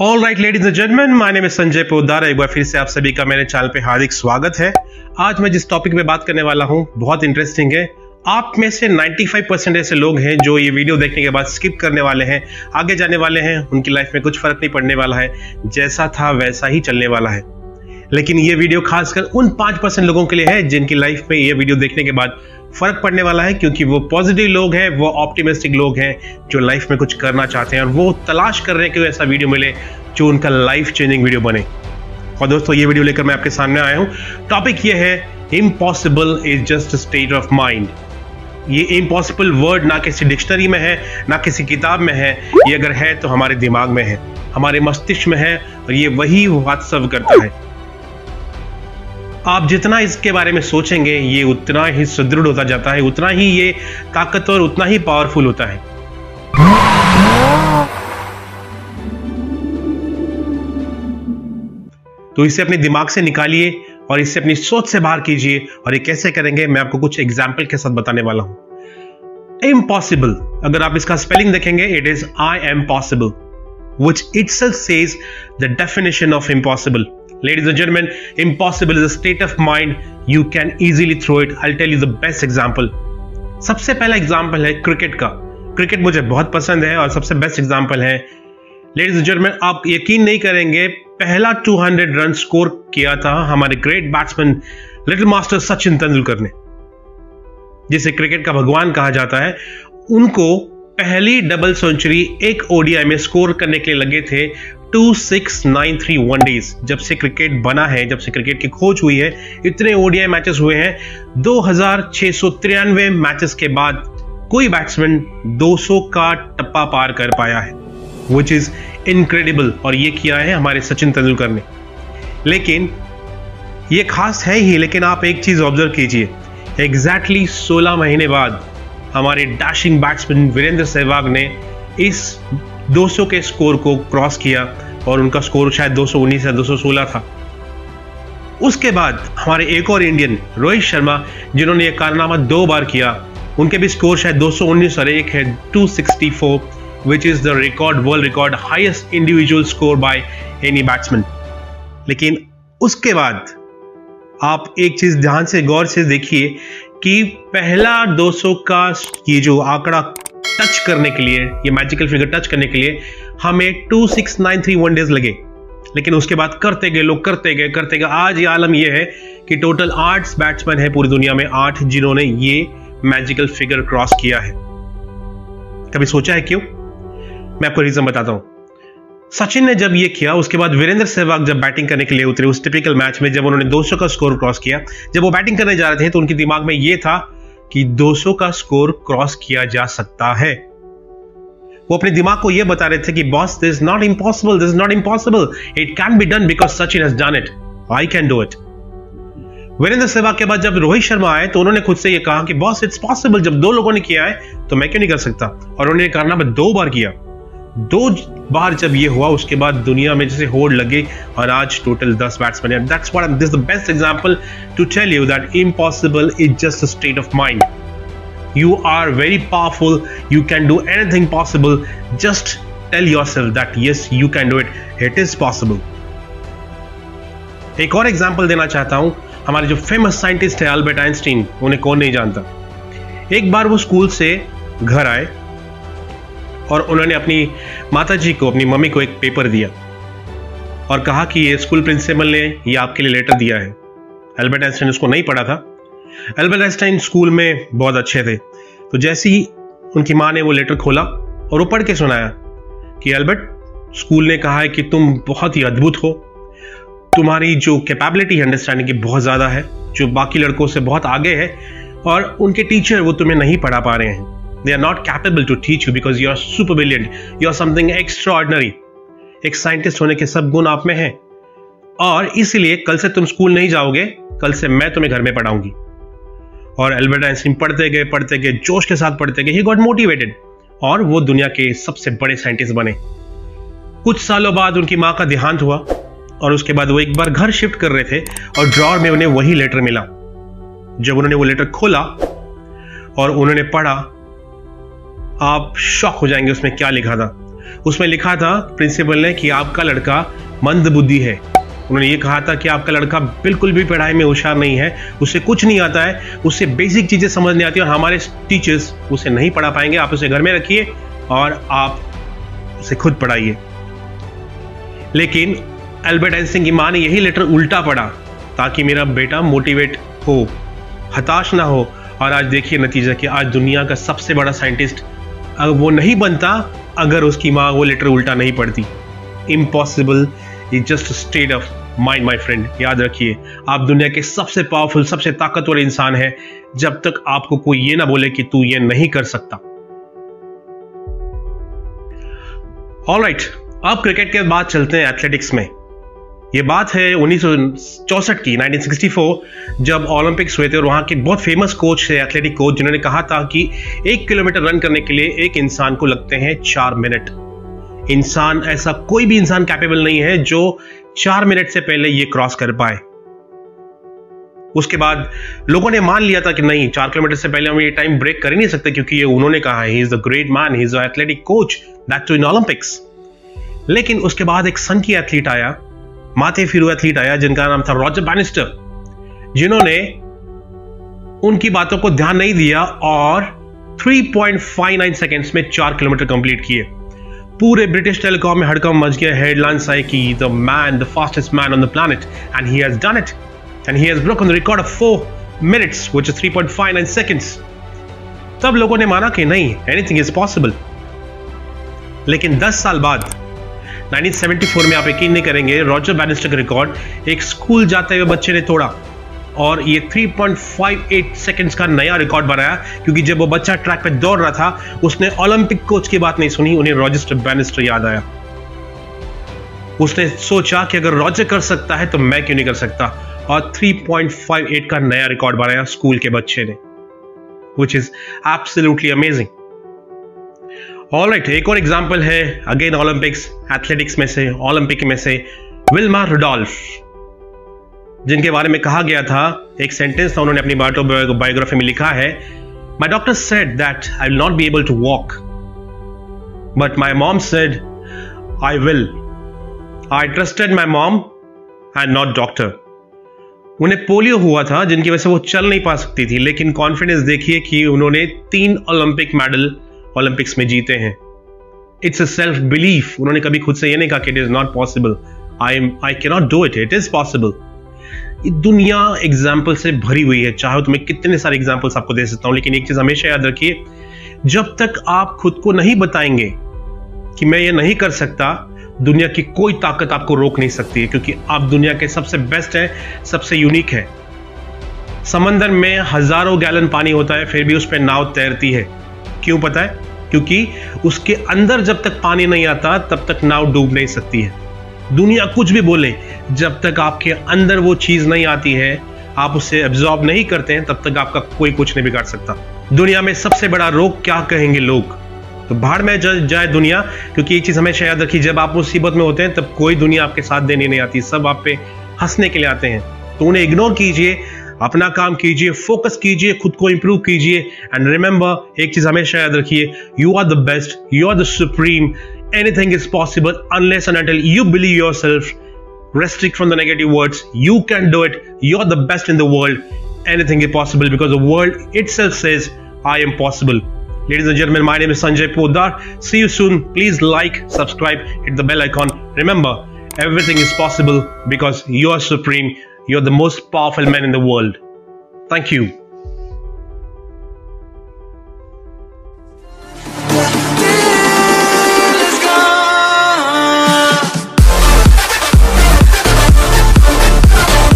All right ladies and gentleman my name Sanjay Podar एक बार फिर से आप सभी का मेरे चैनल पे हार्दिक स्वागत है। आज मैं जिस टॉपिक पे बात करने वाला हूँ, बहुत इंटरेस्टिंग है। आप में से 95 परसेंट ऐसे लोग हैं जो ये वीडियो देखने के बाद स्किप करने वाले हैं, आगे जाने वाले हैं, उनकी लाइफ में कुछ फ़र्क नहीं पड़ने वाला है, जैसा था वैसा ही चलने वाला है। लेकिन ये वीडियो खासकर उन पाँच परसेंट लोगों के लिए है जिनकी लाइफ में ये वीडियो देखने के बाद फ़र्क पड़ने वाला है क्योंकि वो पॉजिटिव लोग हैं, वो ऑप्टिमिस्टिक लोग हैं जो लाइफ में कुछ करना चाहते हैं और वो तलाश कर रहे हैं कि ऐसा वीडियो मिले जो उनका लाइफ चेंजिंग वीडियो बने। और दोस्तों, ये वीडियो लेकर मैं आपके सामने आया हूँ। टॉपिक ये है impossible is just state of mind ये इम्पॉसिबल वर्ड ना किसी डिक्शनरी में है, ना किसी किताब में है। ये अगर है तो हमारे दिमाग में है, हमारे मस्तिष्क में है और ये वही बात करता है। आप जितना इसके बारे में सोचेंगे, ये उतना ही सुदृढ़ होता जाता है, उतना ही ये ताकतवर, उतना ही पावरफुल होता है। तो इसे अपने दिमाग से निकालिए और इसे अपनी सोच से बाहर कीजिए और ये कैसे करेंगे, मैं आपको कुछ एग्ज़ाम्पल के साथ बताने वाला हूँ। इम्पॉसिबल अगर आप इसका स्पेलिंग देखेंगे it is I am possible which itself says the definition of impossible. Ladies and gentlemen, impossible is a state of mind. You can easily throw it. I'll tell you the best example. सबसे पहला example है cricket का cricket मुझे बहुत पसंद है और सबसे बेस्ट एग्ज़ाम्पल है लेडीज़ एंड जेंटलमैन आप यकीन नहीं करेंगे पहला 200 रन स्कोर किया था हमारे great batsman little master Sachin Tendulkar ने जिसे क्रिकेट का भगवान कहा जाता है उनको पहली डबल सेंचुरी एक ओडीआई में स्कोर करने के लिए लगे थे 2693 वनडेज जब से क्रिकेट बना है, जब से क्रिकेट की खोज हुई है, इतने ओडीआई मैचेस हुए हैं। दो मैचेस के बाद कोई बैट्समैन 200 का टप्पा पार कर पाया है विच इज़ इनक्रेडिबल और ये किया है हमारे सचिन तेंदुलकर ने। लेकिन ये खास है ही, लेकिन आप एक चीज़ ऑब्ज़र्व कीजिए। एग्जैक्टली 16 महीने बाद हमारे डैशिंग बैट्समैन वीरेंद्र सहवाग ने इस 200 के स्कोर को क्रॉस किया। और उनका स्कोर शायद 219 या 216 था। उसके बाद हमारे एक और इंडियन, रोहित शर्मा, जिन्होंने यह कारनामा दो बार किया, उनके भी स्कोर शायद 219 और एक है 264 which is the record, world record, highest individual score by any batsman लेकिन उसके बाद आप एक चीज़ ध्यान से गौर से देखिए कि पहला 200 का ये जो आंकड़ा टच करने के लिए, ये मैजिकल फिगर टच करने के लिए, हमें 2693 वन डेज़ लगे। लेकिन उसके बाद करते गए, लोग करते गए करते गए। आज ये आलम ये है कि टोटल आठ बैट्समैन है पूरी दुनिया में, आठ जिन्होंने ये मैजिकल फिगर क्रॉस किया है। कभी सोचा है क्यों? मैं आपको रीजन बताता हूँ। सचिन ने जब ये किया, उसके बाद वीरेंद्र सहवाग जब बैटिंग करने के लिए उतरे, उस टिपिकल मैच में जब उन्होंने 200 का स्कोर क्रॉस किया, जब वो बैटिंग करने जा रहे थे तो उनके दिमाग में ये था कि 200 का स्कोर क्रॉस किया जा सकता है। वो अपने दिमाग को यह बता रहे थे कि, boss this not impossible this not impossible it can be done because Sachin has done it I can do it Virender Sehwag के बाद जब रोहित शर्मा आए तो उन्होंने खुद से यह कहा कि, बॉस इट्स पॉसिबल जब दो लोगों ने किया है तो मैं क्यों नहीं कर सकता? और उन्होंने करना दो बार किया। दो बार जब ये हुआ, उसके बाद दुनिया में जैसे होड़ लगे और आज टोटल दस batsman that's what this the best example to tell you that impossible is just a state of mind you are very powerful, you can do anything possible. Just tell yourself that yes you can do it it is possible एक और example देना चाहता हूँ। हमारे जो famous scientist है Albert Einstein उन्हें कौन नहीं जानता? एक बार वो स्कूल से घर आए और उन्होंने अपनी माता जी को, अपनी मम्मी को एक पेपर दिया और कहा कि ये स्कूल प्रिंसिपल ने ये आपके लिए लेटर दिया है। एल्बर्ट आइंस्टाइन उसको नहीं पढ़ा था। एल्बर्ट आइंस्टाइन स्कूल में बहुत अच्छे थे। तो जैसे ही उनकी माँ ने वो लेटर खोला और वो पढ़ के सुनाया कि एल्बर्ट स्कूल ने कहा है कि तुम बहुत ही अद्भुत हो। तुम्हारी जो कैपेबिलिटी है अंडरस्टैंडिंग की बहुत ज़्यादा है, जो बाकी लड़कों से बहुत आगे है और उनके टीचर वो तुम्हें नहीं पढ़ा पा रहे हैं। They are not capable to teach you because you are super brilliant. You are something extraordinary. एक साइंटिस्ट होने के सब गुण आप में हैं। और इसलिए कल से तुम स्कूल नहीं जाओगे, कल से मैं तुम्हें घर में पढ़ाऊँगी। और एल्बर्ट आइंस्टीन पढ़ते गए पढ़ते गए, जोश के साथ पढ़ते गए ही गॉट मोटिवेटेड और वो दुनिया के सबसे बड़े साइंटिस्ट बने। कुछ सालों बाद उनकी माँ का देहांत हुआ और उसके बाद वो एक बार घर शिफ्ट कर रहे थे और ड्रॉर में उन्हें वही लेटर मिला। जब उन्होंने वो लेटर खोला और उन्होंने पढ़ा आप शॉक हो जाएँगे उसमें क्या लिखा था? उसमें लिखा था प्रिंसिपल ने कि आपका लड़का मंद बुद्धि है। उन्होंने ये कहा था कि आपका लड़का बिल्कुल भी पढ़ाई में होशियार नहीं है, उसे कुछ नहीं आता है, उसे बेसिक चीज़ें समझ नहीं आती और हमारे टीचर्स उसे नहीं पढ़ा पाएँगे। आप उसे घर में रखिए और आप उसे खुद पढ़ाइए। लेकिन एल्बर्ट आइंस्टीन की माँ ने यही लेटर उल्टा पढ़ा, ताकि मेरा बेटा मोटिवेट हो, हताश ना हो। और आज देखिए नतीजा कि आज दुनिया का सबसे बड़ा साइंटिस्ट वो नहीं बनता अगर उसकी माँ वो लेटर उल्टा नहीं पढ़ती। Impossible is just state of mind my friend याद रखिए, आप दुनिया के सबसे पावरफुल सबसे ताकतवर इंसान है। जब तक आपको कोई ये ना बोले कि तू ये नहीं कर सकता। ऑल राइट अब क्रिकेट के बाद चलते हैं एथलेटिक्स में। ये बात है उन्नीस की 1964 जब ओलंपिक्स हुए थे और वहाँ के बहुत फ़ेमस कोच थे एथलेटिक कोच जिन्होंने कहा था कि एक किलोमीटर रन करने के लिए एक इंसान को लगते हैं चार मिनट इंसान, ऐसा कोई भी इंसान कैपेबल नहीं है जो चार मिनट से पहले ये क्रॉस कर पाए। उसके बाद लोगों ने मान लिया था कि नहीं, चार किलोमीटर से पहले हम ये टाइम ब्रेक कर ही नहीं सकते क्योंकि ये उन्होंने कहा he is the great man he is athletic coach that too in Olympics लेकिन उसके बाद एक सन की एथलीट आया माथे फिर एथलीट आया जिनका नाम था रॉजर बैनिस्टर। जिन्होंने उनकी बातों को ध्यान नहीं दिया और 3.59 सेकेंड्स में चार किलोमीटर कंप्लीट किए। पूरे ब्रिटिश टेलीकॉम में हड़कम मच गया हेडलाइंस आई कि the man the fastest man on the planet and he has done it and he has broken the record of 4 minutes which is 3.59 seconds तब लोगों ने माना कि नहीं एनीथिंग इज़ पॉसिबल लेकिन 10 साल बाद 1974 में आप यकीन नहीं करेंगे, रॉजर बैनिस्टर का रिकॉर्ड, एक स्कूल जाते हुए बच्चे ने तोड़ा। और ये 3.58 सेकंड्स का नया रिकॉर्ड बनाया, क्योंकि जब वो बच्चा ट्रैक पे दौड़ रहा था, उसने ओलंपिक कोच की बात नहीं सुनी, उन्हें रॉजिस्टर बैनिस्टर याद आया। उसने सोचा कि अगर रॉजर कर सकता है तो मैं क्यों नहीं कर सकता? और 3.58 का नया रिकॉर्ड बनाया स्कूल के बच्चे ने which is absolutely amazing all right एक और एग्ज़ाम्पल है अगेन ओलंपिक्स एथलेटिक्स में से ओलंपिक में से विल्मा रुडोल्फ जिनके बारे में कहा गया था, एक सेंटेंस था, उन्होंने अपनी बायोग्राफी में लिखा है my doctor said that I will not be able to walk but my mom said I will I trusted my mom and not doctor उन्हें पोलियो हुआ था, जिनकी वजह से वो चल नहीं पा सकती थी, लेकिन कॉन्फिडेंस देखिए कि उन्होंने तीन ओलंपिक मेडल ओलंपिक्स में जीते हैं। इट्स अ सेल्फ बिलीफ उन्होंने कभी खुद से ये नहीं कहा कि it is not possible I am I can not do it it is possible दुनिया एग्ज़ाम्पल से भरी हुई है। चाहे तो मैं कितने सारे एग्जाम्पल्स आपको दे सकता हूँ, लेकिन एक चीज़ हमेशा याद रखिए, जब तक आप खुद को नहीं बताएँगे कि मैं ये नहीं कर सकता, दुनिया की कोई ताकत आपको रोक नहीं सकती है, क्योंकि आप दुनिया के सबसे बेस्ट है, सबसे यूनिक है। समंदर में हज़ारों गैलन पानी होता है, फिर भी उस पर नाव तैरती है। क्यों पता है? क्योंकि उसके अंदर जब तक पानी नहीं आता, तब तक नाव डूब नहीं सकती है। दुनिया कुछ भी बोले, जब तक आपके अंदर वो चीज़ नहीं आती है, आप उसे एब्जॉर्ब नहीं करते हैं, तब तक आपका कोई कुछ नहीं बिगाड़ सकता। दुनिया में सबसे बड़ा रोग क्या कहेंगे लोग? तो बाहर में जाए दुनिया, क्योंकि ये चीज़ हमेशा याद रखिए, जब आप मुसीबत में होते हैं, तब कोई दुनिया आपके साथ देने नहीं आती, सब आप पे हंसने के लिए आते हैं। तो उन्हें इग्नोर कीजिए अपना काम कीजिए फोकस कीजिए खुद को इंप्रूव कीजिए एंड रिमेंबर एक चीज़ हमेशा याद रखिए you are the best you are the supreme anything is possible unless and until you believe yourself restrict from the negative words you can do it you're the best in the world anything is possible because the world itself says i am possible ladies and gentlemen my name is sanjay podar see you soon please like subscribe hit the bell icon remember everything is possible because you are supreme you're the most powerful man in the world. Thank you.